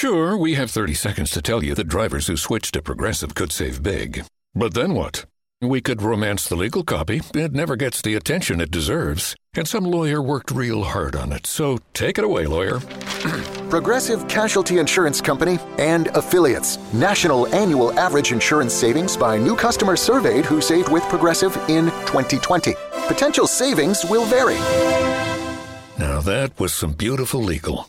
Sure, we have 30 seconds to tell you that drivers who switch to Progressive could save big. But then what? We could romance the legal copy. It never gets the attention it deserves. And some lawyer worked real hard on it. So take it away, lawyer. Progressive Casualty Insurance Company and affiliates. National annual average insurance savings by new customers surveyed who saved with Progressive in 2020. Potential savings will vary. Now that was some beautiful legal.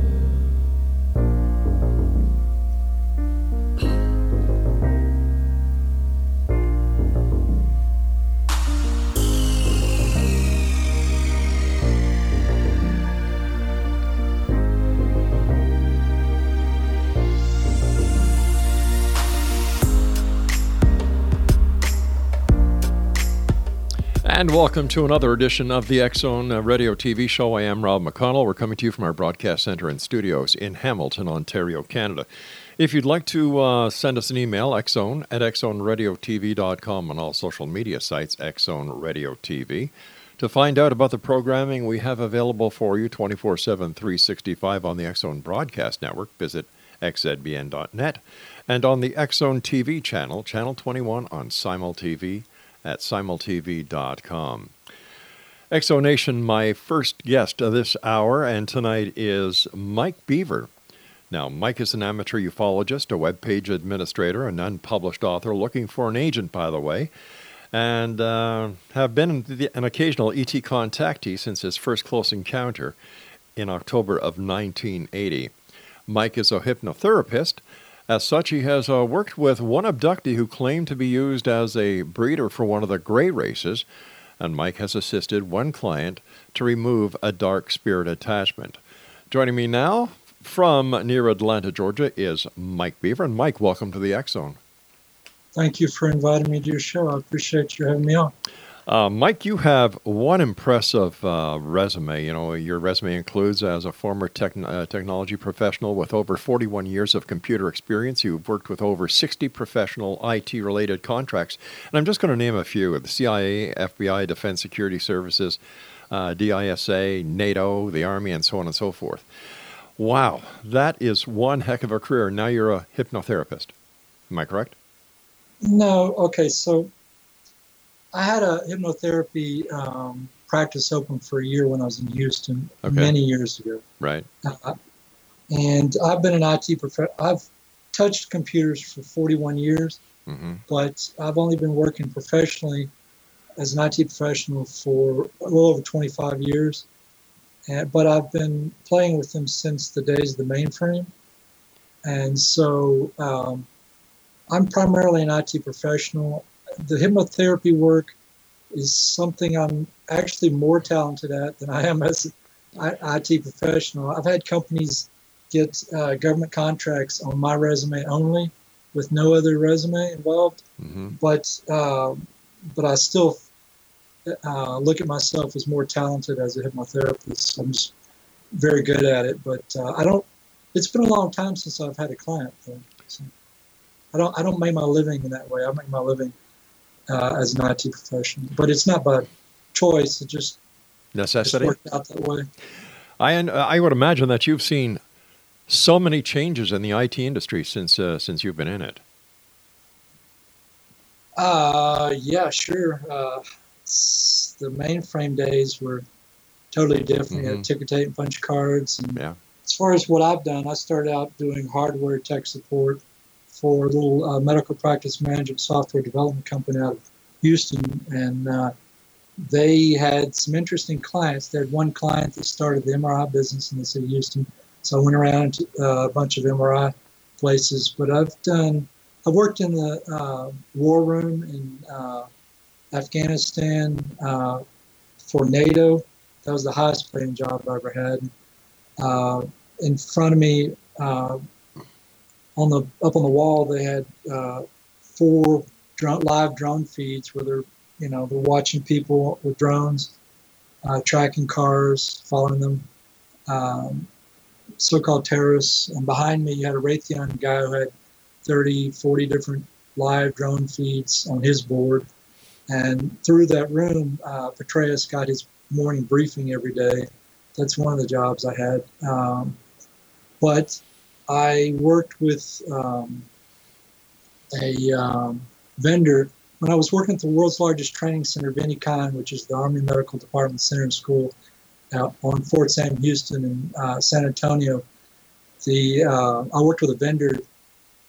Welcome to another edition of the X Zone uh, Radio TV show. I am Rob McConnell. We're coming to you from our broadcast center and studios in Hamilton, Ontario, Canada. If you'd like to uh, send us an email, xzone at xzoneradiotv.com on all social media sites, Xzone Radio TV. To find out about the programming we have available for you 24 7, 365 on the X Zone Broadcast Network, visit xzbn.net. And on the X Zone TV channel, Channel 21 on Simul TV at simultv.com. Exonation, my first guest of this hour and tonight is Mike Beaver. Now, Mike is an amateur ufologist, a web page administrator, an unpublished author, looking for an agent, by the way, and uh, have been an occasional ET contactee since his first close encounter in October of 1980. Mike is a hypnotherapist as such, he has uh, worked with one abductee who claimed to be used as a breeder for one of the gray races, and Mike has assisted one client to remove a dark spirit attachment. Joining me now from near Atlanta, Georgia, is Mike Beaver. And Mike, welcome to the X Zone. Thank you for inviting me to your show. I appreciate you having me on. Uh, Mike, you have one impressive uh, resume. You know, your resume includes as a former uh, technology professional with over 41 years of computer experience. You've worked with over 60 professional IT-related contracts, and I'm just going to name a few: the CIA, FBI, Defense Security Services, uh, DISA, NATO, the Army, and so on and so forth. Wow, that is one heck of a career. Now you're a hypnotherapist. Am I correct? No. Okay. So I had a hypnotherapy um, practice open for a year when I was in Houston Okay. many years ago. Right. Uh, and I've been an IT prof. I've touched computers for 41 years, hmm but I've only been working professionally as an IT professional for a little over 25 years. And, but I've been playing with them since the days of the mainframe. And so um, I'm primarily an IT professional. The hypnotherapy work is something I'm actually more talented at than I am as an IT professional. I've had companies get uh, government contracts on my resume only with no other resume involved hmm but uh, but I still uh, look at myself as more talented as a hypnotherapist. I'm just very good at it, but uh, I don't. It's been a long time since I've had a client though. So, I don't I don't make my living in that way. I make my living uh, as an IT professional, but it's not by choice. It just necessity worked out that way. I I would imagine that you've seen so many changes in the IT industry since uh, since you've been in it. Uh, yeah, sure. Uh, the mainframe days were totally different. Mm-hmm. ticker tape and punch cards. And yeah. As far as what I've done, I started out doing hardware tech support for a little uh, medical practice management software development company out of Houston, and uh, they had some interesting clients. They had one client that started the MRI business in the city of Houston, so I went around to uh, a bunch of MRI places. But I've done, I've worked in the uh, war room in uh, Afghanistan uh, for NATO. That was the highest paying job I ever had. in front of me, on the up on the wall they had uh, four drone, live drone feeds where they're you know they're watching people with drones, uh, tracking cars, following them, um, so-called terrorists. And behind me you had a Raytheon guy who had 30, 40 different live drone feeds on his board. And through that room, uh, Petraeus got his morning briefing every day. That's one of the jobs I had. Um, but I worked with um, a um, vendor when I was working at the world's largest training center kind, which is the Army Medical Department Center and School out on Fort Sam Houston in uh, San Antonio. The uh, I worked with a vendor,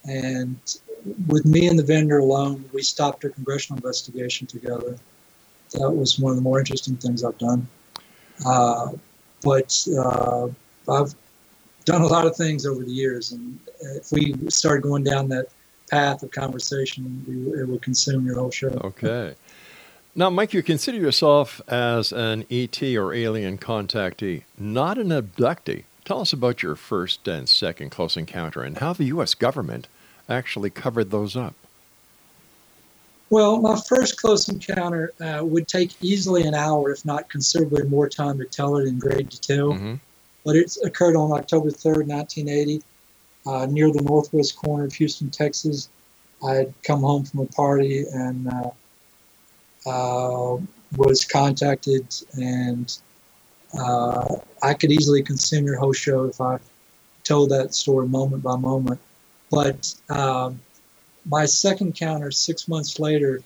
and with me and the vendor alone, we stopped a congressional investigation together. That was one of the more interesting things I've done. Uh, but uh, I've done a lot of things over the years, and if we start going down that path of conversation, we, it would consume your whole show. Okay. Now, Mike, you consider yourself as an ET or alien contactee, not an abductee. Tell us about your first and second close encounter and how the U.S. government actually covered those up. Well, my first close encounter uh, would take easily an hour, if not considerably more time, to tell it in great detail. Mm-hmm but it occurred on October 3rd, 1980, uh, near the northwest corner of Houston, Texas. I had come home from a party and uh, uh, was contacted, and uh, I could easily consume your whole show if I told that story moment by moment. But um, my second counter, six months later,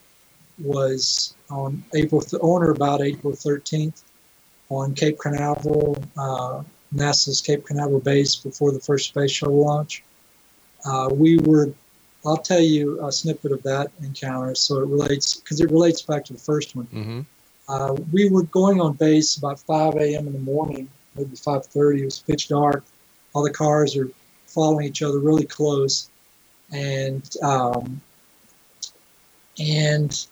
was on April, th- on or about April 13th, on Cape Canaveral, uh, NASA's Cape Canaveral base before the first space shuttle launch. Uh, we were, I'll tell you a snippet of that encounter so it relates, because it relates back to the first one. Mm-hmm. Uh, we were going on base about 5 a.m. in the morning, maybe 5.30. It was pitch dark. All the cars are following each other really close. And, um, and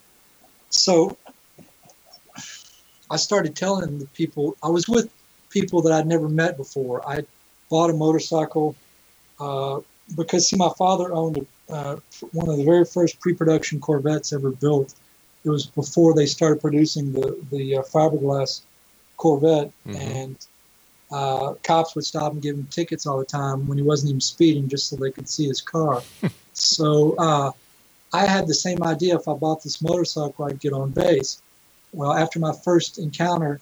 so I started telling the people, I was with people that I'd never met before. I bought a motorcycle uh, because, see, my father owned uh, one of the very first pre-production Corvettes ever built. It was before they started producing the the uh, fiberglass Corvette, mm-hmm. and uh, cops would stop and give him tickets all the time when he wasn't even speeding, just so they could see his car. so uh, I had the same idea. If I bought this motorcycle, I'd get on base. Well, after my first encounter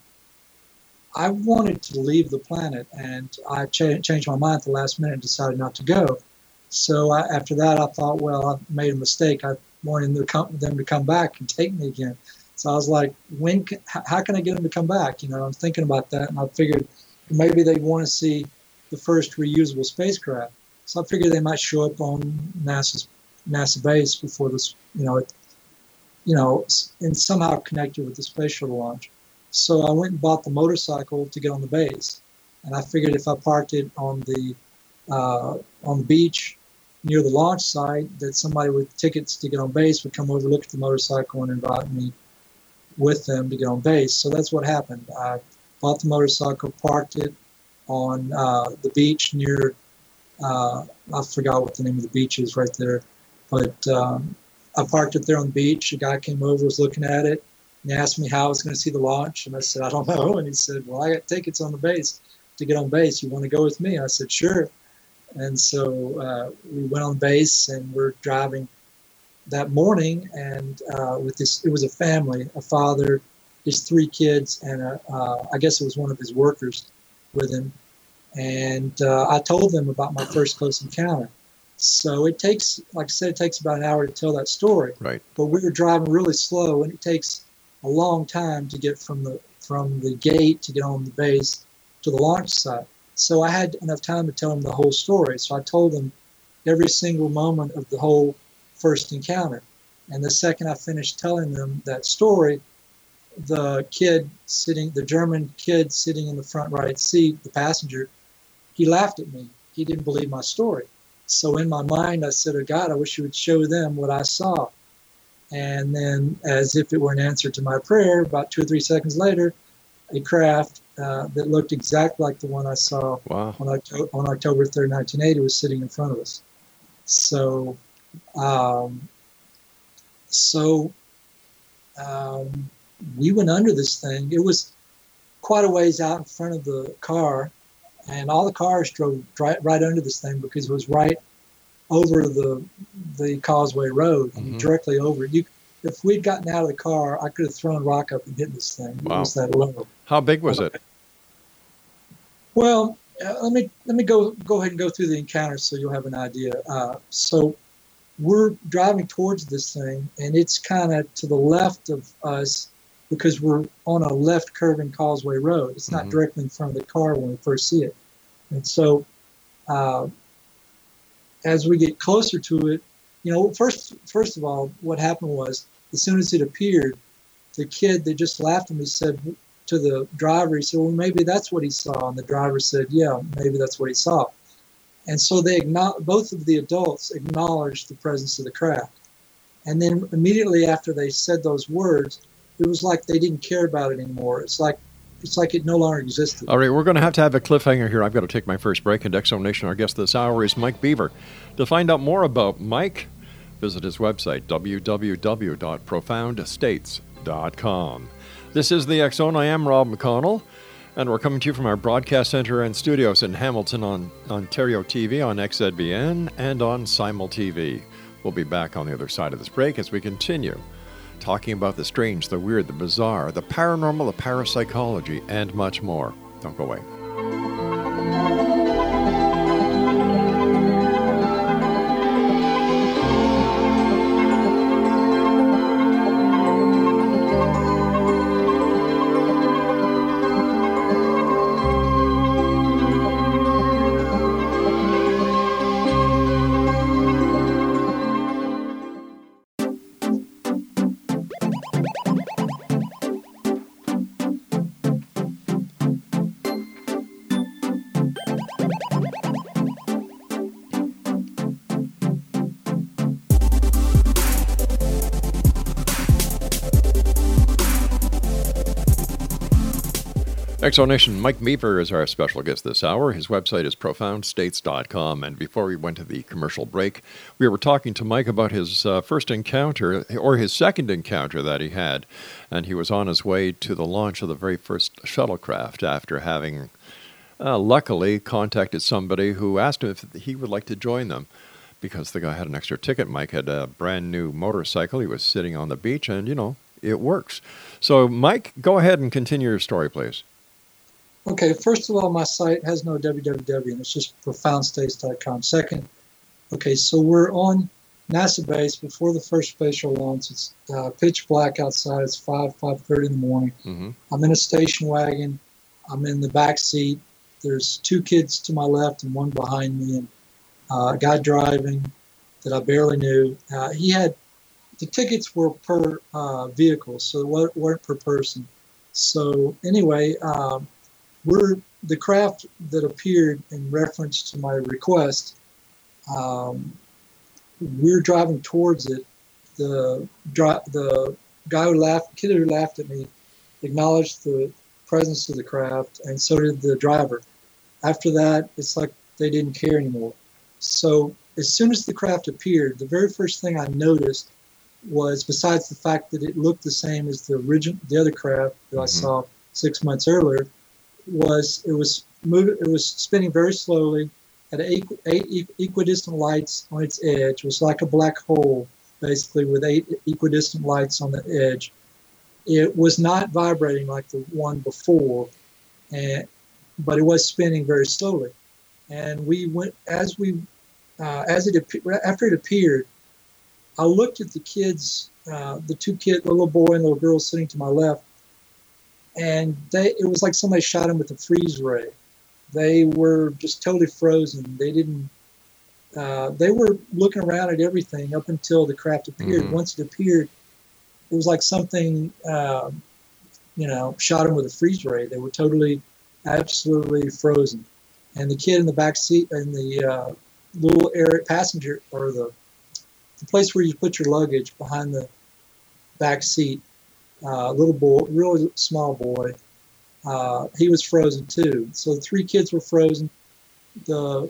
I wanted to leave the planet, and I cha- changed my mind at the last minute and decided not to go. So I, after that, I thought, well, I made a mistake. I wanted them to, come, them to come back and take me again. So I was like, when? Can, how can I get them to come back? You know, I'm thinking about that, and I figured maybe they want to see the first reusable spacecraft. So I figured they might show up on NASA's NASA base before this, you know, it, you know, and somehow connected with the space shuttle launch. So I went and bought the motorcycle to get on the base, and I figured if I parked it on the uh, on the beach near the launch site, that somebody with tickets to get on base would come over, look at the motorcycle, and invite me with them to get on base. So that's what happened. I bought the motorcycle, parked it on uh, the beach near. Uh, I forgot what the name of the beach is right there, but um, I parked it there on the beach. A guy came over, was looking at it he asked me how I was going to see the launch, and I said, I don't know. And he said, Well, I got tickets on the base to get on base. You want to go with me? I said, Sure. And so uh, we went on base and we're driving that morning, and uh, with this, it was a family, a father, his three kids, and a, uh, I guess it was one of his workers with him. And uh, I told them about my first close encounter. So it takes, like I said, it takes about an hour to tell that story. Right. But we were driving really slow, and it takes a long time to get from the from the gate to get on the base to the launch site. So I had enough time to tell them the whole story. So I told them every single moment of the whole first encounter. And the second I finished telling them that story, the kid sitting, the German kid sitting in the front right seat, the passenger, he laughed at me. He didn't believe my story. So in my mind, I said, oh God, I wish you would show them what I saw. And then, as if it were an answer to my prayer, about two or three seconds later, a craft uh, that looked exactly like the one I saw Wow. on, October, on October 3rd, 1980, was sitting in front of us. So, um, so um, we went under this thing. It was quite a ways out in front of the car, and all the cars drove right, right under this thing because it was right over the the Causeway Road, Mhm. directly over it. You, if we'd gotten out of the car, I could have thrown rock up and hit this thing. It Wow. was that low. How big was it? Well, uh, let me let me go go ahead and go through the encounter so you'll have an idea. Uh, so we're driving towards this thing, and it's kind of to the left of us because we're on a left curving Causeway Road. It's not Mhm. directly in front of the car when we first see it, and so uh, as we get closer to it, you know, first first of all, what happened was as soon as it appeared, the kid that just laughed at me said to the driver, he said, "Well, maybe that's what he saw." And the driver said, "Yeah, maybe that's what he saw." And so they both of the adults acknowledged the presence of the craft. And then immediately after they said those words, it was like they didn't care about it anymore. It's like it's like it no longer existed. All right, we're going to have to have a cliffhanger here. I've got to take my first break. And Exo Nation, our guest this hour is Mike Beaver. To find out more about Mike, visit his website, www.profoundstates.com. This is the Zone. I am Rob McConnell, and we're coming to you from our broadcast center and studios in Hamilton on Ontario TV, on XZBN, and on Simul TV. We'll be back on the other side of this break as we continue talking about the strange, the weird, the bizarre, the paranormal, the parapsychology, and much more. Don't go away. Exonation Mike Beaver is our special guest this hour. His website is profoundstates.com. And before we went to the commercial break, we were talking to Mike about his uh, first encounter, or his second encounter that he had. And he was on his way to the launch of the very first shuttlecraft after having, uh, luckily, contacted somebody who asked him if he would like to join them. Because the guy had an extra ticket. Mike had a brand new motorcycle. He was sitting on the beach, and, you know, it works. So, Mike, go ahead and continue your story, please. Okay, first of all, my site has no www, and it's just profoundstates.com. Second, okay, so we're on NASA base before the first spatial launch. It's uh, pitch black outside. It's five five thirty in the morning. Mm-hmm. I'm in a station wagon. I'm in the back seat. There's two kids to my left and one behind me, and uh, a guy driving that I barely knew. Uh, he had the tickets were per uh, vehicle, so weren't- weren't per person. So anyway. Um, we're the craft that appeared in reference to my request. Um, we're driving towards it. The the guy who laughed, kid who laughed at me, acknowledged the presence of the craft, and so did the driver. After that, it's like they didn't care anymore. So as soon as the craft appeared, the very first thing I noticed was, besides the fact that it looked the same as the original, the other craft that I Mhm. saw six months earlier, was it was moving, it was spinning very slowly, had eight, eight equidistant lights on its edge. It was like a black hole, basically, with eight equidistant lights on the edge. It was not vibrating like the one before, and but it was spinning very slowly. And we went as we uh, as it after it appeared, I looked at the kids, uh, the two kids, the little boy and little girl sitting to my left, and they it was like somebody shot them with a freeze ray. They were just totally frozen. They didn't. Uh, they were looking around at everything up until the craft appeared. Mm-hmm. Once it appeared, it was like something, uh, you know, shot them with a freeze ray. They were totally, absolutely frozen. And the kid in the back seat, in the uh, little air passenger or the the place where you put your luggage behind the back seat. Uh, little boy, really small boy, uh, he was frozen too. So the three kids were frozen. The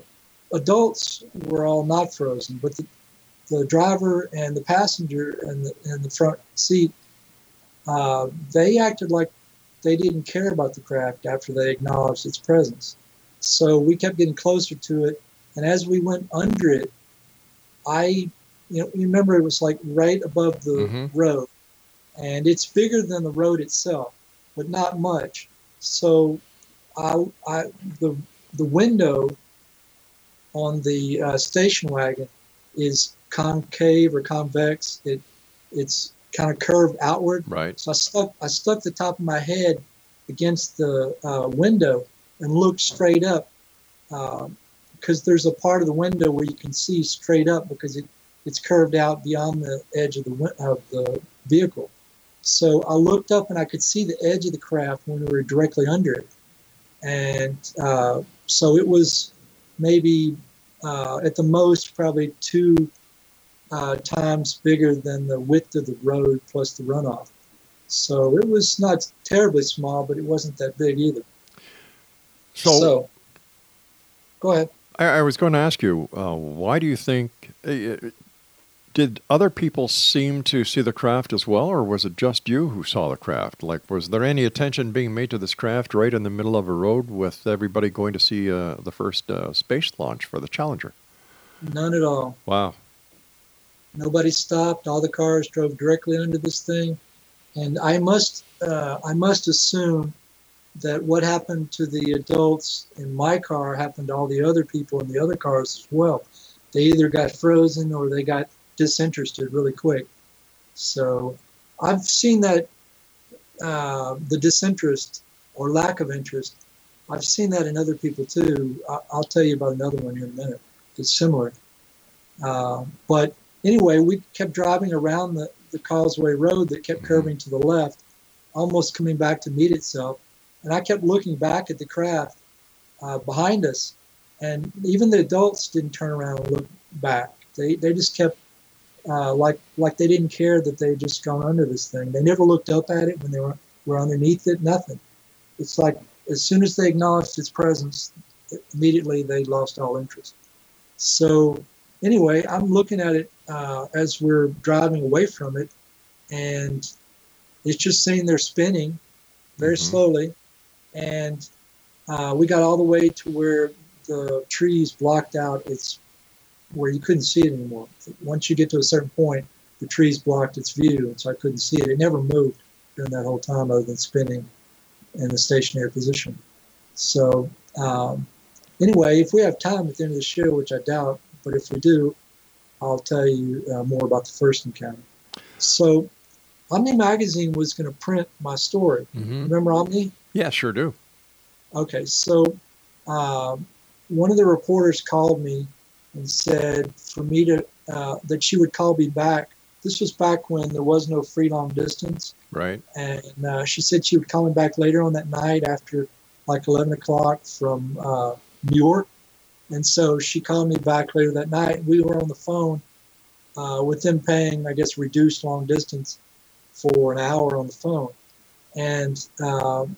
adults were all not frozen, but the, the driver and the passenger in the, in the front seat, uh, they acted like they didn't care about the craft after they acknowledged its presence. So we kept getting closer to it, and as we went under it, I you know, you remember it was like right above the mm-hmm. road, and it's bigger than the road itself, but not much. So, I, I the the window on the uh, station wagon is concave or convex. It it's kind of curved outward. Right. So I stuck I stuck the top of my head against the uh, window and looked straight up because um, there's a part of the window where you can see straight up because it it's curved out beyond the edge of the of the vehicle. So I looked up and I could see the edge of the craft when we were directly under it, and uh, so it was maybe uh, at the most probably two uh, times bigger than the width of the road plus the runoff. So it was not terribly small, but it wasn't that big either. So, so go ahead. I, I, was going to ask you, uh, why do you think uh, did other people seem to see the craft as well, or was it just you who saw the craft? Like, was there any attention being made to this craft right in the middle of a road with everybody going to see uh, the first uh, space launch for the Challenger? None at all. Wow. Nobody stopped. All the cars drove directly under this thing, and I must uh, I must assume that what happened to the adults in my car happened to all the other people in the other cars as well. They either got frozen or they got disinterested really quick. So I've seen that uh, the disinterest or lack of interest. I've seen that in other people too. I'll tell you about another one here in a minute. It's similar. Uh, but anyway, we kept driving around the, the Causeway Road that kept curving to the left, almost coming back to meet itself. And I kept looking back at the craft uh, behind us. And even the adults didn't turn around and look back. They, they just kept uh, like like they didn't care that they just gone under this thing. They never looked up at it when they were, were underneath it. Nothing. It's like as soon as they acknowledged its presence, immediately they lost all interest. So anyway, I'm looking at it uh, as we're driving away from it, and it's just saying they're spinning very mm-hmm. slowly, and uh, we got all the way to where the trees blocked out its where you couldn't see it anymore. Once you get to a certain point, the trees blocked its view, and so I couldn't see it. It never moved during that whole time, other than spinning in the stationary position. So um, anyway, if we have time at the end of the show, which I doubt, but if we do, I'll tell you uh, more about the first encounter. So Omni Magazine was going to print my story. Mm-hmm. Remember Omni? Yeah, sure do. Okay, so um, one of the reporters called me and said for me to uh, that she would call me back. This was back when there was no free long distance. Right. And uh, she said she would call me back later on that night after like 11 o'clock from uh, New York. And so she called me back later that night. We were on the phone uh, with them paying, I guess, reduced long distance for an hour on the phone. And um,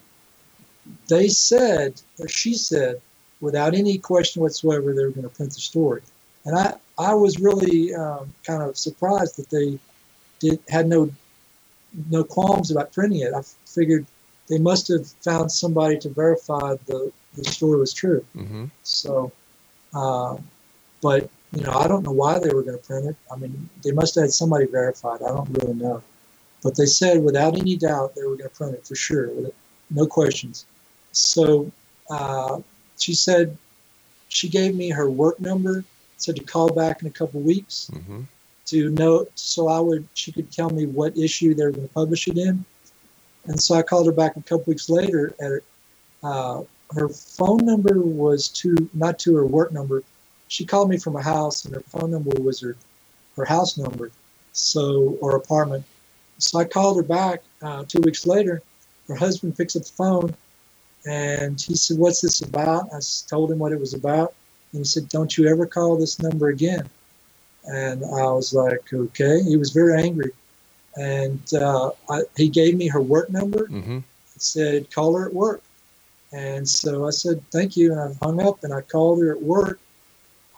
they said, or she said, without any question whatsoever, they were going to print the story. And I, I was really um, kind of surprised that they did had no no qualms about printing it. I figured they must have found somebody to verify the, the story was true. Mm-hmm. So Uh, but you know, I don't know why they were going to print it. I mean, they must have had somebody verified. I don't really know. But they said without any doubt they were going to print it for sure, with no questions. So uh, she said she gave me her work number, said to call back in a couple weeks Mm-hmm. to know, so I would she could tell me what issue they were going to publish it in. And so I called her back a couple weeks later. At uh, her phone number was to not to her work number. She called me from a house, and her phone number was her her house number, so or apartment. So I called her back uh, two weeks later. Her husband picks up the phone, and he said, "What's this about?" I told him what it was about, and he said, "Don't you ever call this number again." And I was like, "Okay." He was very angry, and uh, I, he gave me her work number. Mm-hmm. It said, "Call her at work." And so I said, "Thank you," and I hung up, and I called her at work.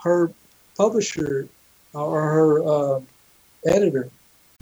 Her publisher or her uh, editor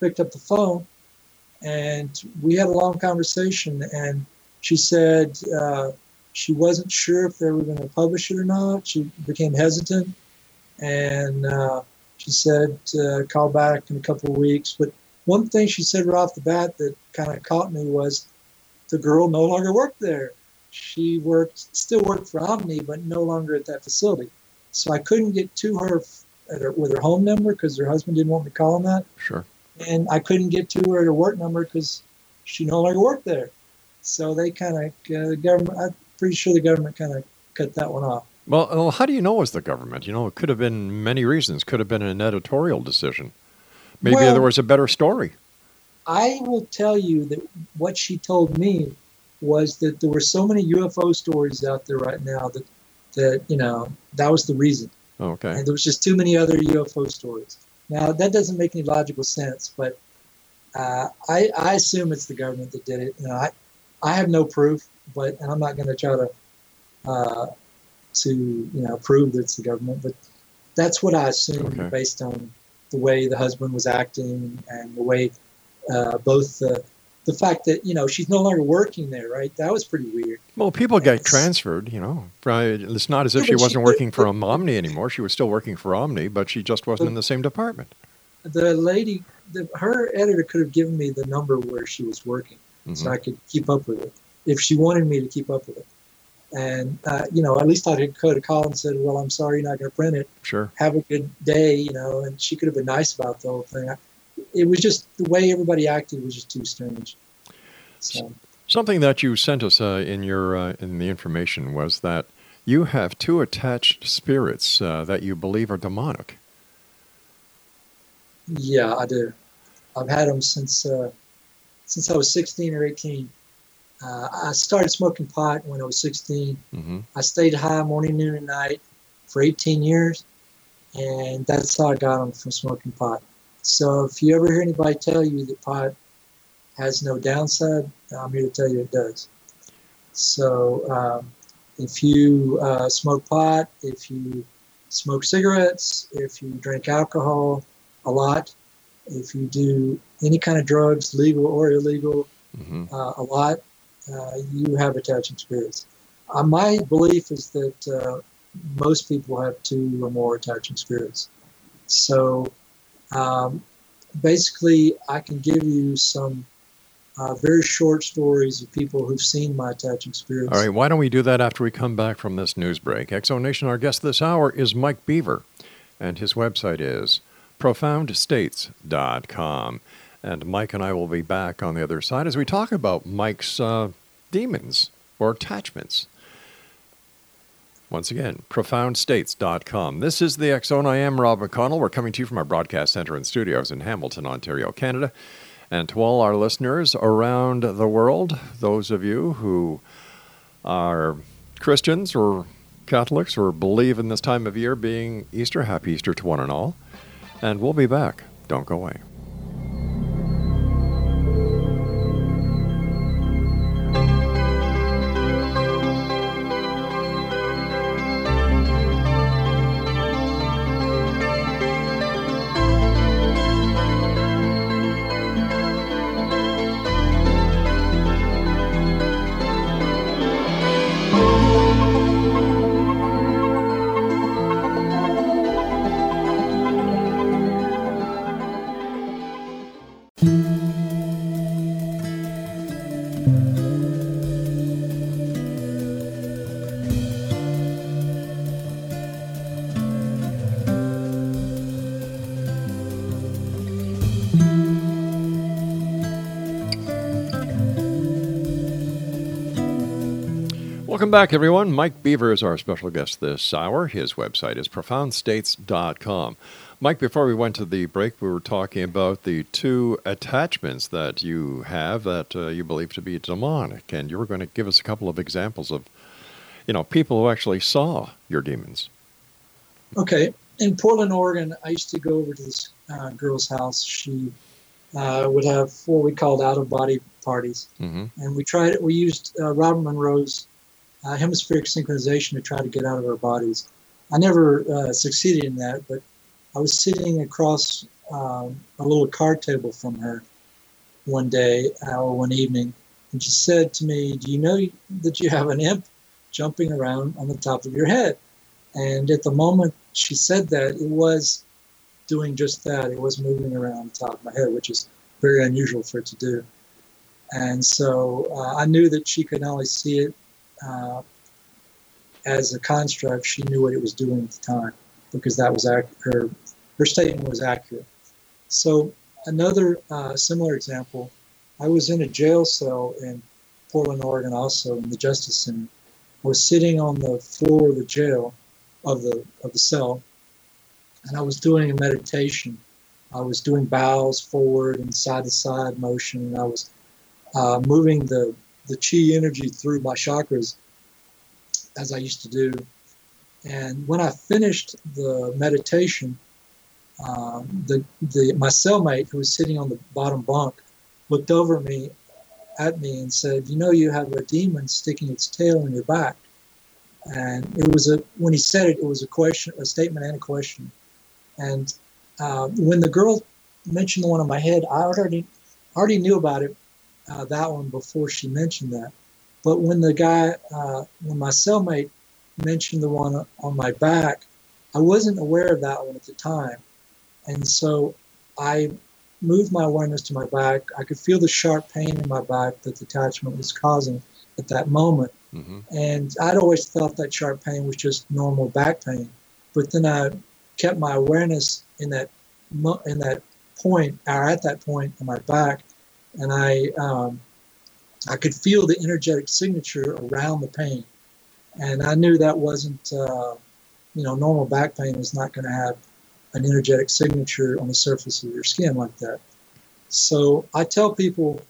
Picked up the phone and we had a long conversation and she said uh, she wasn't sure if they were going to publish it or not. She became hesitant and uh, she said uh, call back in a couple of weeks. But one thing she said right off the bat that kind of caught me was the girl no longer worked there. She worked still worked for omni but no longer at that facility. So i couldn't get to her her, with her home number because her husband didn't want me calling that. Sure. And I couldn't get to her at her work number because she no longer worked there. So they kind of, uh, the government, I'm pretty sure the government kind of cut that one off. Well, how do you know it was the government? You know, it could have been many reasons. Could have been an editorial decision. Maybe Well- there was a better story. I will tell you that what she told me was that there were so many UFO stories out there right now that, that you know, that was the reason. Okay. And there was just too many other UFO stories. Now that doesn't make any logical sense, but uh, I, I assume it's the government that did it. You know, I, I have no proof, but and I'm not going to try to uh, to you know prove that it's the government, but that's what I assume Okay. based on the way the husband was acting and the way uh, both the the fact that you know she's no longer working there, right? That was pretty weird. Well, people get Yes. transferred, you know. It's not as if Yeah, she wasn't did- working for Omni anymore. She was still working for Omni, but she just wasn't in the same department. the lady, the, her editor could have given me the number where she was working, so Mhm. I could keep up with it if she wanted me to keep up with it. And uh, you know, at least I could have called and said, "Well, I'm sorry, you're not going to print it. Sure. Have a good day," you know. And she could have been nice about the whole thing. I, it was just the way everybody acted was just too strange. So Something that you sent us uh, in your uh, in the information was that you have two attached spirits uh, that you believe are demonic. yeah, I do. I've had them since uh, since I was 16 or 18. Uh, I started smoking pot when I was 16. hmm I stayed high morning, noon, and night for 18 years, and that's how I got them from smoking pot. So if you ever hear anybody tell you that pot has no downside, I'm here to tell you it does. So um, if you uh, smoke pot, if you smoke cigarettes, if you drink alcohol a lot, if you do any kind of drugs, legal or illegal, hmm uh, a lot, uh, you have attaching spirits. Uh, my belief is that uh, most people have two or more attaching spirits. So um, basically, I can give you some uh, very short stories of people who've seen my attaching experience. All right, why don't we do that after we come back from this news break? Exo Nation, our guest this hour is Mike Beaver, and his website is profoundstates.com. And Mike and I will be back on the other side as we talk about Mike's uh, demons or attachments. Once again, profoundstates.com. This is the X Zone. I am Rob McConnell. We're coming to you from our broadcast center and studios in Hamilton, Ontario, Canada. And to all our listeners around the world, those of you who are Christians or Catholics or believe in this time of year being Easter. Happy Easter to one and all. And we'll be back. Don't go away. Welcome back, everyone. Mike Beaver is our special guest this hour. His website is profoundstates.com. Mike, before we went to the break, we were talking about the two attachments that you have that uh, you believe to be demonic, and you were going to give us a couple of examples of, you know, people who actually saw your demons. Okay. In Portland, Oregon, I used to go over to this uh, girl's house. She uh, would have what we called out of body parties. Mm-hmm. And we tried We used uh, Robert Monroe's uh, hemispheric synchronization to try to get out of our bodies. I never uh, succeeded in that, but I was sitting across um, a little card table from her one day uh, or one evening, and she said to me, Do you know that you have an imp jumping around on the top of your head? And at the moment she said that, it was doing just that. It was moving around on the top of my head, which is very unusual for it to do. And so uh, I knew that she could not only see it uh, as a construct, she knew what it was doing at the time because that was ac- her her statement was accurate. So another uh, similar example, I was in a jail cell in Portland, Oregon, also in the Justice Center. I was sitting on the floor of the jail, of the of the cell, and I was doing a meditation. I was doing bows forward and side to side motion, and I was uh, moving the the chi energy through my chakras as I used to do. And when I finished the meditation, um, the, the my cellmate who was sitting on the bottom bunk looked over me at me and said, "You know, you have a demon sticking its tail in your back." And it was a when he said it, it was a question, a statement, and a question. And uh, when the girl mentioned the one on my head, I already already knew about it uh, that one before she mentioned that. But when the guy, uh, when my cellmate mentioned the one on my back, I wasn't aware of that one at the time. And so I moved my awareness to my back. I could feel the sharp pain in my back that the attachment was causing at that moment. Mm-hmm. And I'd always thought that sharp pain was just normal back pain. But then I kept my awareness in that in that point, or at that point in my back, and I um, I could feel the energetic signature around the pain, and I knew that wasn't uh, you know normal back pain is not going to have an energetic signature on the surface of your skin like that. So I tell people,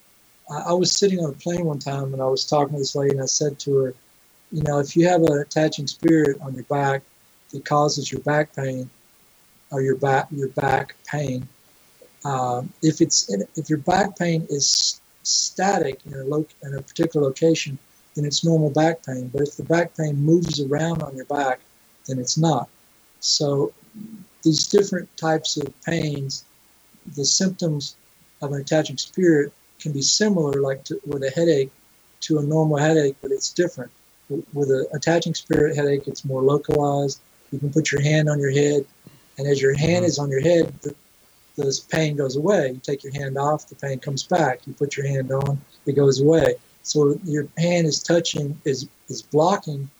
I, I was sitting on a plane one time and I was talking to this lady and I said to her, you know, if you have an attaching spirit on your back that causes your back pain or your back your back pain, um, if it's if your back pain is static in a, lo- in a particular location, then it's normal back pain. But if the back pain moves around on your back, then it's not. So these different types of pains, the symptoms of an attaching spirit can be similar, like to, with a headache, to a normal headache, but it's different. With an attaching spirit headache, it's more localized. You can put your hand on your head, and as your hand is on your head, the, the pain goes away. You take your hand off, the pain comes back. You put your hand on, it goes away. So your hand is touching, is is blocking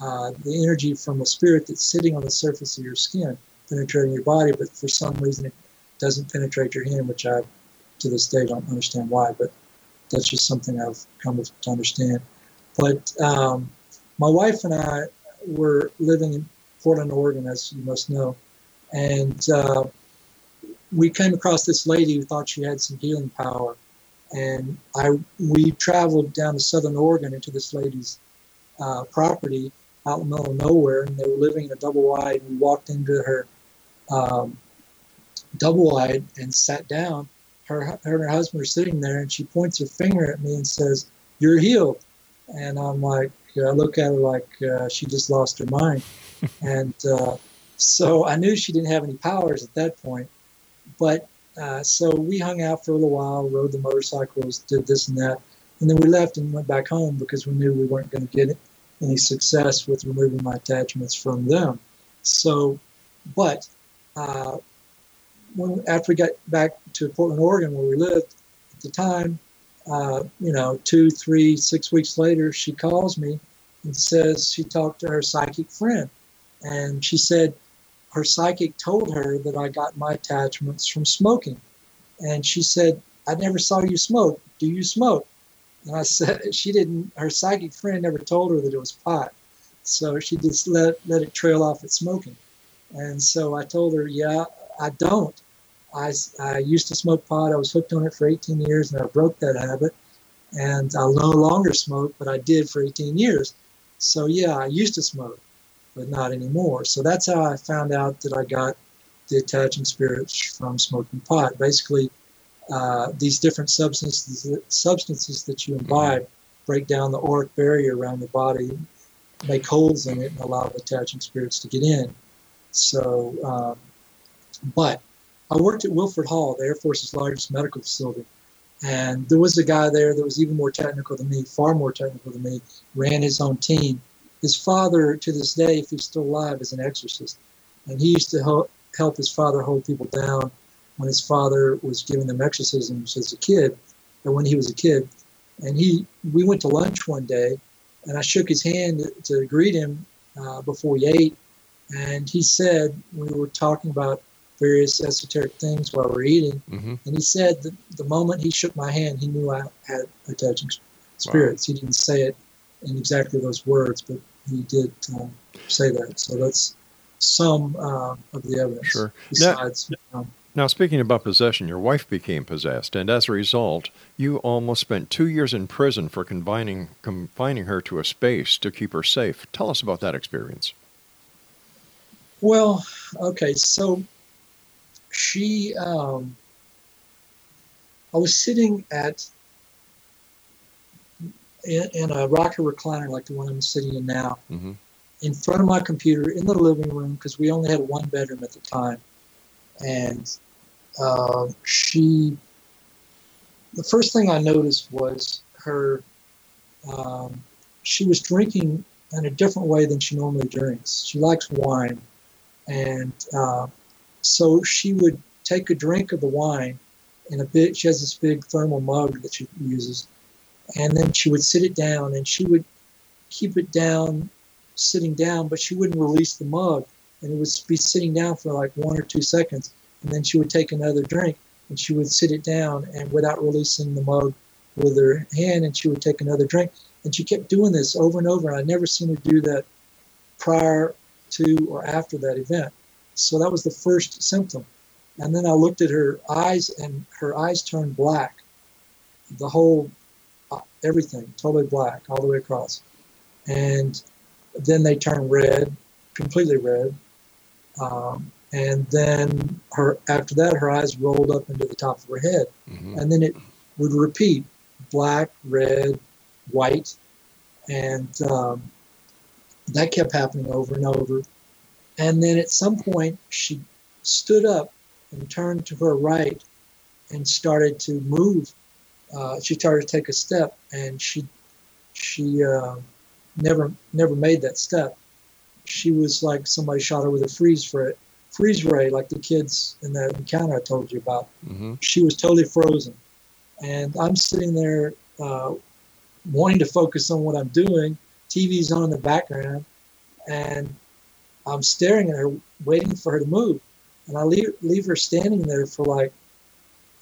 uh, the energy from a spirit that's sitting on the surface of your skin, penetrating your body. But for some reason, it doesn't penetrate your hand, which I, to this day, don't understand why. But that's just something I've come to understand. But um, my wife and I were living in Portland, Oregon, as you must know, and uh, we came across this lady who thought she had some healing power, and I we traveled down to Southern Oregon into this lady's uh, property, out in the middle of nowhere, and they were living in a double wide. And we walked into her um, double wide and sat down. Her, her and her husband are sitting there, and she points her finger at me and says, "You're healed." And I'm like, I look at her like uh, she just lost her mind, and uh, so I knew she didn't have any powers at that point. But uh, so we hung out for a little while, rode the motorcycles, did this and that, and then we left and went back home because we knew we weren't going to get any success with removing my attachments from them. So, but uh, when after we got back to Portland, Oregon, where we lived at the time, uh, you know, two, three, six weeks later, she calls me and says she talked to her psychic friend, and she said her psychic told her that I got my attachments from smoking, and she said I never saw you smoke. Do you smoke? And I said she didn't. Her psychic friend never told her that it was pot, so she just let let it trail off at smoking. And so I told her, yeah, I don't. I, I used to smoke pot. I was hooked on it for 18 years, and I broke that habit. And I no longer smoke, but I did for 18 years. So yeah, I used to smoke, but not anymore. So that's how I found out that I got the attaching spirits from smoking pot. Basically, uh, these different substances substances that you imbibe break down the auric barrier around the body, make holes in it, and allow the attaching spirits to get in. So, um, but I worked at Wilford Hall, the Air Force's largest medical facility, and there was a guy there that was even more technical than me, far more technical than me, ran his own team. His father, to this day, if he's still alive, is an exorcist, and he used to help, help his father hold people down when his father was giving them exorcisms as a kid, or when he was a kid. And he, we went to lunch one day, and I shook his hand to greet him uh, before we ate, and he said we were talking about various esoteric things while we are eating, mm-hmm. and he said that the moment he shook my hand, he knew I had attaching spirits. Wow. He didn't say it in exactly those words, but he did um, say that. So that's some uh, of the evidence. Sure. Besides, now, um, now, speaking about possession, your wife became possessed, and as a result, you almost spent two years in prison for confining confining her to a space to keep her safe. Tell us about that experience. Well, okay, so she, um, I was sitting at in, in, a rocker recliner like the one I'm sitting in now, mm-hmm. in front of my computer in the living room because we only had one bedroom at the time, and uh, she. The first thing I noticed was her. Um, she was drinking in a different way than she normally drinks. She likes wine, and uh, so she would take a drink of the wine in a bit. She has this big thermal mug that she uses, and then she would sit it down, and she would keep it down, sitting down, but she wouldn't release the mug, and it would be sitting down for like one or two seconds, and then she would take another drink, and she would sit it down, and without releasing the mug with her hand, and she would take another drink, and she kept doing this over and over. And I'd never seen her do that prior to or after that event. So that was the first symptom. And then I looked at her eyes, and her eyes turned black. The whole, everything, totally black, all the way across. And then they turned red, completely red. Um, and then her after that, her eyes rolled up into the top of her head, mm-hmm. and then it would repeat: black, red, white, and um, that kept happening over and over. And then at some point, she stood up and turned to her right and started to move. Uh, she tried to take a step, and she she uh, never never made that step. She was like somebody shot her with a freeze ray, freeze ray, like the kids in that encounter I told you about. Mm-hmm. She was totally frozen, and I'm sitting there uh, wanting to focus on what I'm doing. TV's on in the background, and I'm staring at her, waiting for her to move. And I leave, leave her standing there for like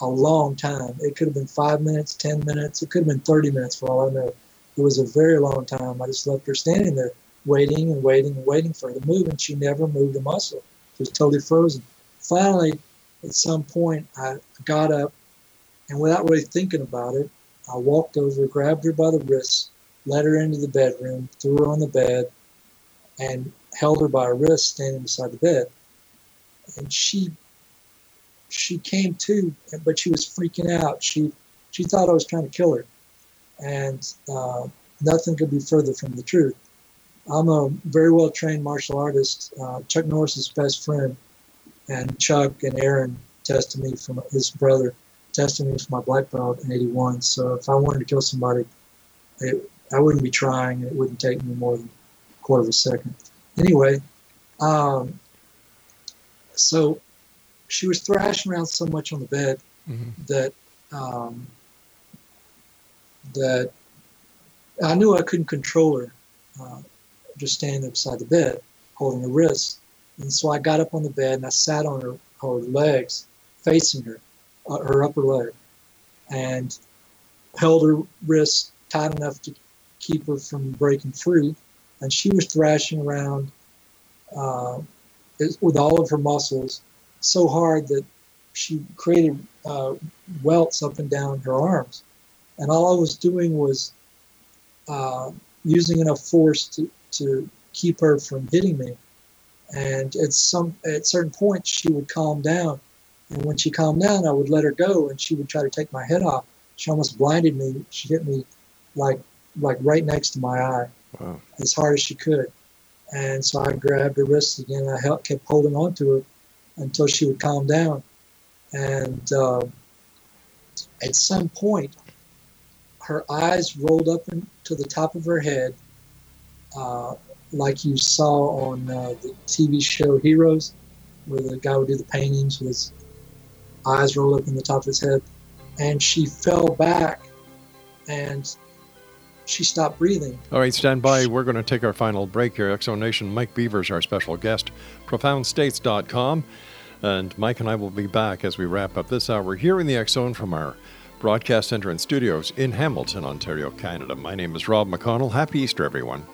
a long time. It could have been five minutes, 10 minutes, it could have been 30 minutes for all I know. It was a very long time. I just left her standing there, waiting and waiting and waiting for her to move, and she never moved a muscle. She was totally frozen. Finally, at some point, I got up, and without really thinking about it, I walked over, grabbed her by the wrist, led her into the bedroom, threw her on the bed, and held her by her wrist standing beside the bed. And she she came to, but she was freaking out. She she thought I was trying to kill her, and uh, nothing could be further from the truth. I'm a very well trained martial artist. Uh, Chuck Norris's best friend, and Chuck and Aaron tested me from his brother tested me for my black belt in '81. So if I wanted to kill somebody, it, I wouldn't be trying. It wouldn't take me more than a quarter of a second. Anyway, um, so she was thrashing around so much on the bed mm-hmm. that um, that I knew I couldn't control her, uh, just standing there beside the bed, holding her wrist. And so I got up on the bed and I sat on her, her legs, facing her, uh, her upper leg, and held her wrist tight enough to keep her from breaking free. And she was thrashing around uh, with all of her muscles so hard that she created uh, welts up and down her arms. And all I was doing was uh, using enough force to, to keep her from hitting me. And at some at certain points, she would calm down. And when she calmed down, I would let her go, and she would try to take my head off. She almost blinded me. She hit me like like right next to my eye, wow. as hard as she could. And so I grabbed her wrist again. I held, kept holding on to her until she would calm down. And uh, at some point, her eyes rolled up to the top of her head, uh, like you saw on uh, the TV show Heroes, where the guy would do the paintings with his eyes rolled up in the top of his head. And she fell back and she stopped breathing. All right, stand by. We're going to take our final break here. Exo Nation, Mike Beaver's, our special guest, profoundstates.com. And Mike and I will be back as we wrap up this hour here in the Zone from our broadcast center and studios in Hamilton, Ontario, Canada. My name is Rob McConnell. Happy Easter, everyone.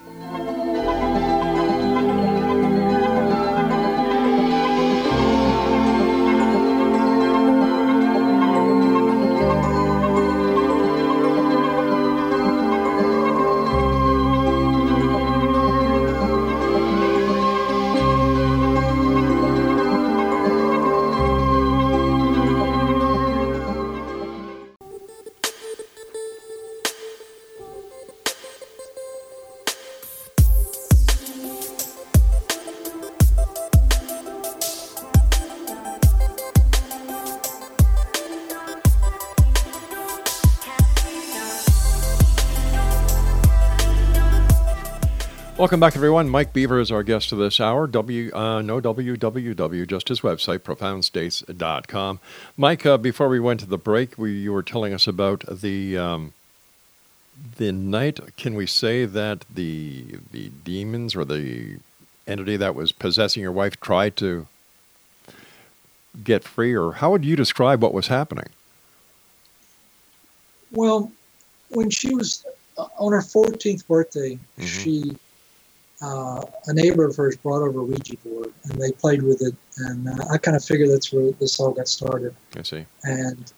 Welcome back, everyone. Mike Beaver is our guest of this hour. W, uh, no www, just his website, profoundstates.com. Mike, uh, before we went to the break, we, you were telling us about the um, the night. Can we say that the the demons or the entity that was possessing your wife tried to get free, or how would you describe what was happening? Well, when she was uh, on her 14th birthday, mm-hmm. she uh, a neighbor of hers brought over a Ouija board and they played with it. And uh, I kind of figured that's where this all got started. I see. And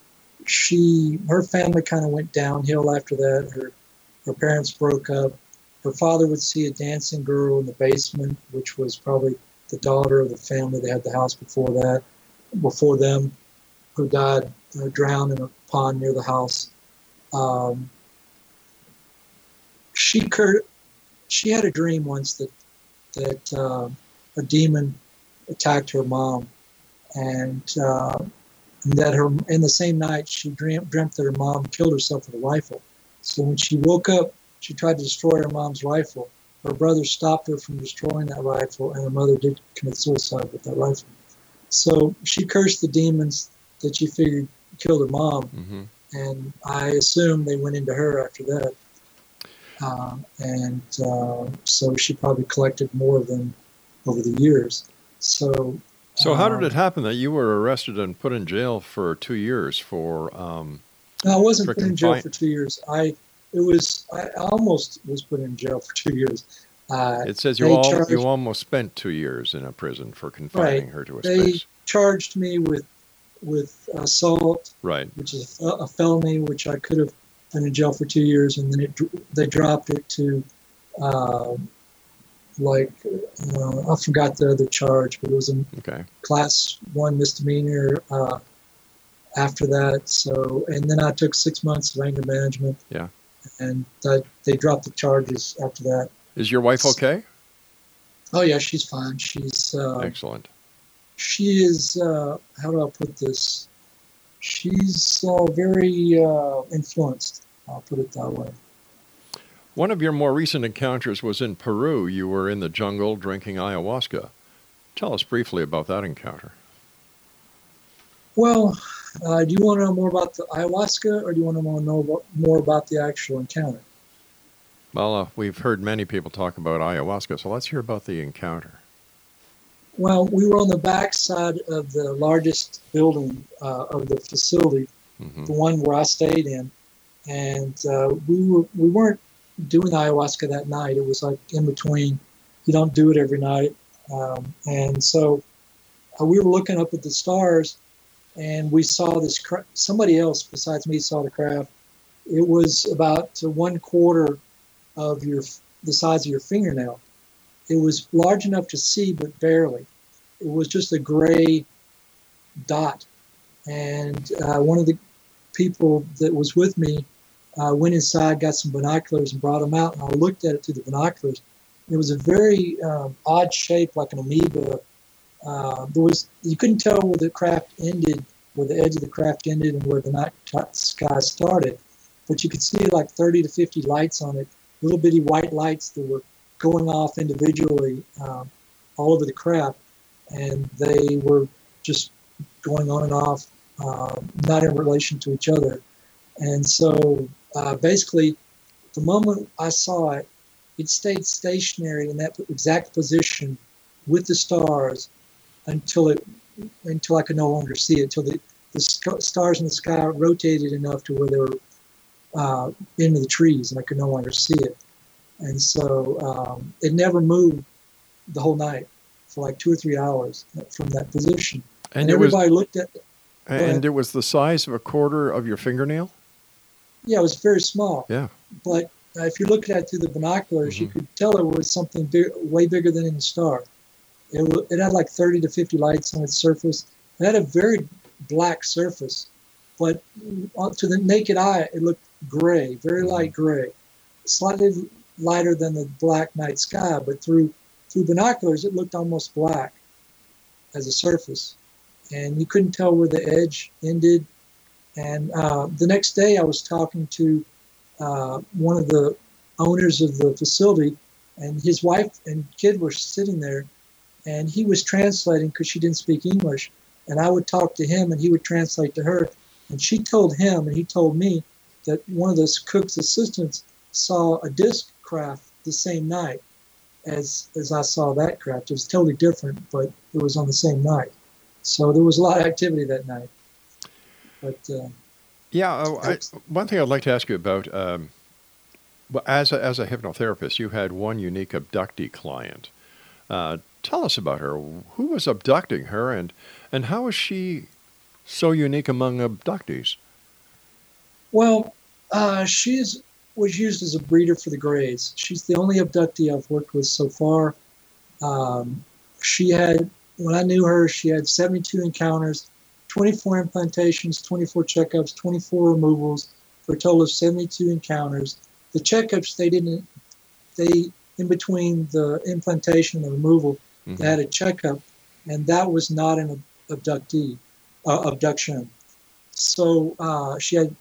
she, her family kind of went downhill after that. Her, her parents broke up. Her father would see a dancing girl in the basement, which was probably the daughter of the family that had the house before that, before them, who died uh, drowned in a pond near the house. Um, she cur- she had a dream once that that uh, a demon attacked her mom, and, uh, and that her in the same night she dreamt, dreamt that her mom killed herself with a rifle. So when she woke up, she tried to destroy her mom's rifle. Her brother stopped her from destroying that rifle, and her mother did commit suicide with that rifle. So she cursed the demons that she figured killed her mom, mm-hmm. and I assume they went into her after that. Uh, and uh, so she probably collected more of them over the years. So, so how did um, it happen that you were arrested and put in jail for two years for? Um, no, I wasn't put in jail for two years. I it was I almost was put in jail for two years. Uh, it says you all charged, you almost spent two years in a prison for confining right, her to a they space. They charged me with with assault, right, which is a, a felony, which I could have been in jail for two years, and then it, they dropped it to uh, like uh, I forgot the other charge, but it was a Okay. class one misdemeanor. Uh, after that, so and then I took six months of anger management. Yeah. and that, they dropped the charges after that. Is your wife okay? Oh yeah, she's fine. She's uh, Excellent. she is uh, how do I put this? She's uh, very uh, influenced. I'll put it that way. One of your more recent encounters was in Peru. You were in the jungle drinking ayahuasca. Tell us briefly about that encounter. Well, uh, do you want to know more about the ayahuasca, or do you want to know about, more about the actual encounter? Well, uh, we've heard many people talk about ayahuasca, so let's hear about the encounter. Well, we were on the back side of the largest building uh, of the facility, hmm the one where I stayed in, and uh, we were we weren't doing ayahuasca that night. It was like in between. You don't do it every night, um, and so uh, we were looking up at the stars, and we saw this. Cra- somebody else besides me saw the craft. It was about one quarter of your the size of your fingernail. It was large enough to see, but barely. It was just a gray dot. And uh, one of the people that was with me uh, went inside, got some binoculars, and brought them out. And I looked at it through the binoculars. It was a very um, odd shape, like an amoeba. Uh, there was you couldn't tell where the craft ended, where the edge of the craft ended, and where the night t- sky started. But you could see like 30 to 50 lights on it, little bitty white lights that were going off individually um, all over the crap, and they were just going on and off, uh, not in relation to each other. And so uh, basically, the moment I saw it, it stayed stationary in that exact position with the stars until it until I could no longer see it. Until the, the stars in the sky rotated enough to where they were uh, into the trees and I could no longer see it. And so um, it never moved the whole night for like two or three hours from that position. And, And, it was everybody looked at it. and it was the size of a quarter of your fingernail. yeah, it was very small. Yeah. But uh, if you look at it through the binoculars, you Mhm. could tell it was something big, way bigger than any star. It, it had like 30 to 50 lights on its surface. It had a very black surface, but to the naked eye, it looked gray, very Mhm. light gray, slightly lighter than the black night sky. But through through binoculars, it looked almost black as a surface, and you couldn't tell where the edge ended. And uh, the next day, I was talking to uh, one of the owners of the facility, and his wife and kid were sitting there, and he was translating because she didn't speak English. And I would talk to him, and he would translate to her. And she told him, and he told me, that one of the cook's assistants saw a disc craft the same night as as I saw that craft. It was totally different, but it was on the same night. So there was a lot of activity that night. But uh, Yeah. oh, I, one thing I'd like to ask you about, um, well, as a, as a hypnotherapist, you had one unique abductee client. Uh, tell us about her. Who was abducting her, and and how is she so unique among abductees? Well, uh, she was used as a breeder for the Greys. She's the only abductee I've worked with so far. Um, she had, when I knew her, she had 72 encounters, 24 implantations, 24 checkups, 24 removals, for a total of 72 encounters. The checkups, they didn't, they, in between the implantation and the removal, Mhm. they had a checkup, and that was not an abductee, uh, abduction. So uh, she had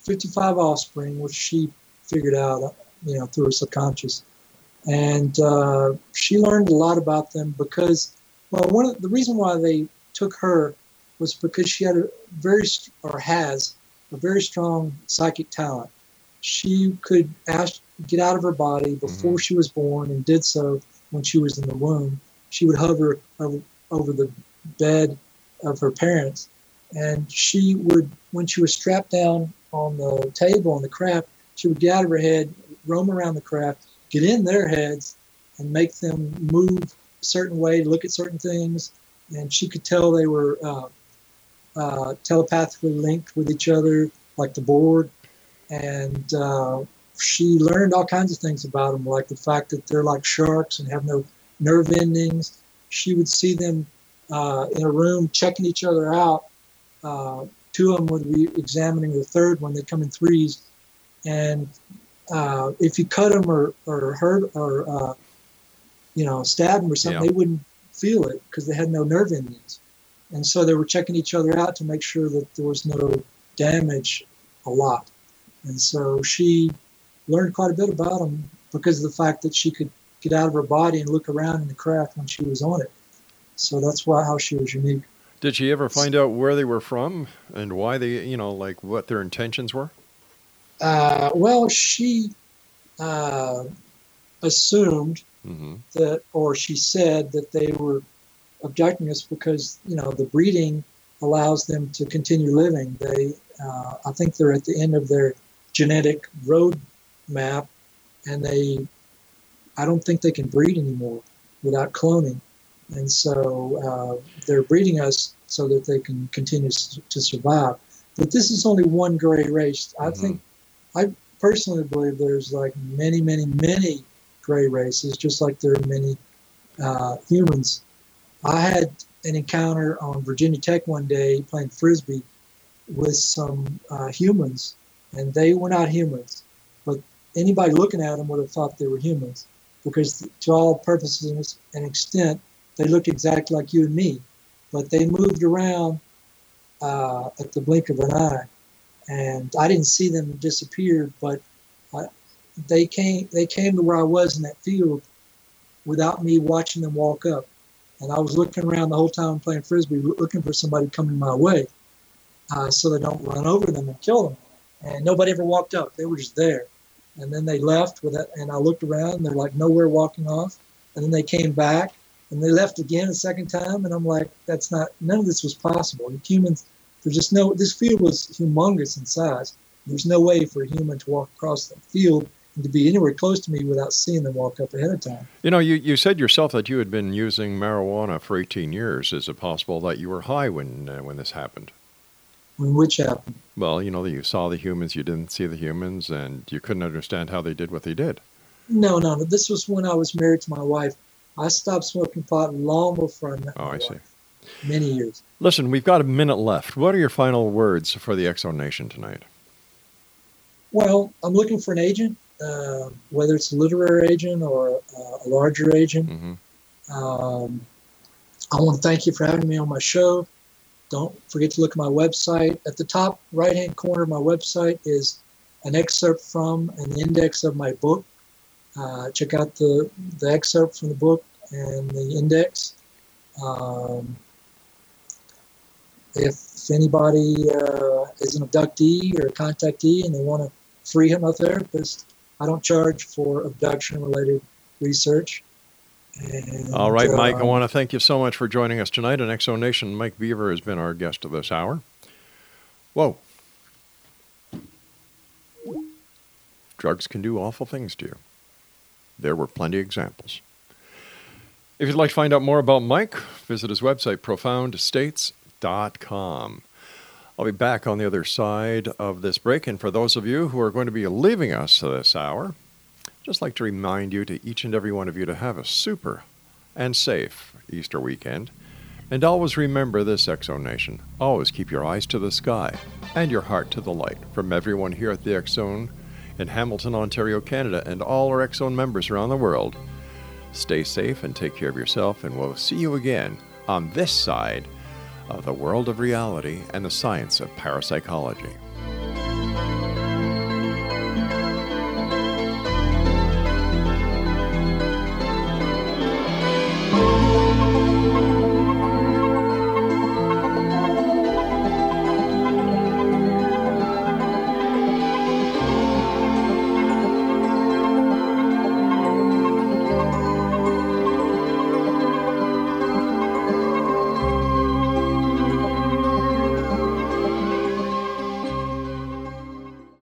55 offspring, which she figured out, you know, through her subconscious. And uh, she learned a lot about them because, well, one of the reason why they took her was because she had a very, or has, a very strong psychic talent. She could ask, get out of her body before she was born and did so when she was in the womb. She would hover over, over the bed of her parents. And she would, when she was strapped down on the table on the craft, she would get out of her head, roam around the craft, get in their heads, and make them move a certain way, look at certain things. And she could tell they were uh, uh, telepathically linked with each other, like the Borg. And uh, she learned all kinds of things about them, like the fact that they're like sharks and have no nerve endings. She would see them uh, in a room checking each other out. Uh, two of them would be examining the third one. They come in threes, and uh, if you cut them or or hurt or uh, you know stab them or something, Yeah. they wouldn't feel it because they had no nerve endings. And so they were checking each other out to make sure that there was no damage a lot. And so she learned quite a bit about them because of the fact that she could get out of her body and look around in the craft when she was on it. So that's why how she was unique. Did she ever find out where they were from and why they, you know, like what their intentions were? Uh, well, she uh, assumed hmm that, or she said that they were abducting us because you know the breeding allows them to continue living. They, uh, I think, they're at the end of their genetic road map, and they, I don't think they can breed anymore without cloning, and so uh, they're breeding us so that they can continue to survive. But this is only one gray race. I Mhm. think, I personally believe there's like many, many, many gray races, just like there are many uh, humans. I had an encounter on Virginia Tech one day playing frisbee with some uh, humans, and they were not humans, but anybody looking at them would have thought they were humans because, to all purposes and extent, they looked exactly like you and me, but they moved around uh, at the blink of an eye, and I didn't see them disappear, but I, they came they came to where I was in that field without me watching them walk up. And I was looking around the whole time playing frisbee, looking for somebody coming my way, uh, so they don't run over them and kill them. And nobody ever walked up; they were just there. And then they left with it, and I looked around, and they're like nowhere walking off. And then they came back, and they left again a second time, and I'm like, that's not. None of this was possible. Humans, there's just no. This field was humongous in size. There's no way for a human to walk across the field and to be anywhere close to me without seeing them walk up ahead of time. You know, you, you said yourself that you had been using marijuana for 18 years. Is it possible that you were high when uh, when this happened? When which happened? Well, you know, that you saw the humans, you didn't see the humans, and you couldn't understand how they did what they did. No, no, no. This was when I was married to my wife. I stopped smoking pot long before I met Oh, I see. Many years. Listen, we've got a minute left. What are your final words for the Exo Nation tonight? Well, I'm looking for an agent, uh, whether it's a literary agent or uh, a larger agent. hmm Um, I want to thank you for having me on my show. Don't forget to look at my website. At the top right hand corner of my website is an excerpt from an index of my book. Uh, check out the, the excerpt from the book and the index. Um, if anybody uh, is an abductee or a contactee and they want to free hypnotherapist, I don't charge for abduction related research. And, All right, Mike, I uh, want to thank you so much for joining us tonight. And Exo Nation, Mike Beaver has been our guest of this hour. Whoa. Drugs can do awful things to you. There were plenty of examples. If you'd like to find out more about Mike, visit his website, profoundstates.com. I'll be back on the other side of this break. And for those of you who are going to be leaving us this hour, I'd just like to remind you to each and every one of you to have a super and safe Easter weekend. And always remember this, Exo Nation. Always keep your eyes to the sky and your heart to the light. From everyone here at the X Zone in Hamilton, Ontario, Canada, and all our X Zone members around the world, stay safe and take care of yourself, and we'll see you again on this side of the world of reality and the science of parapsychology.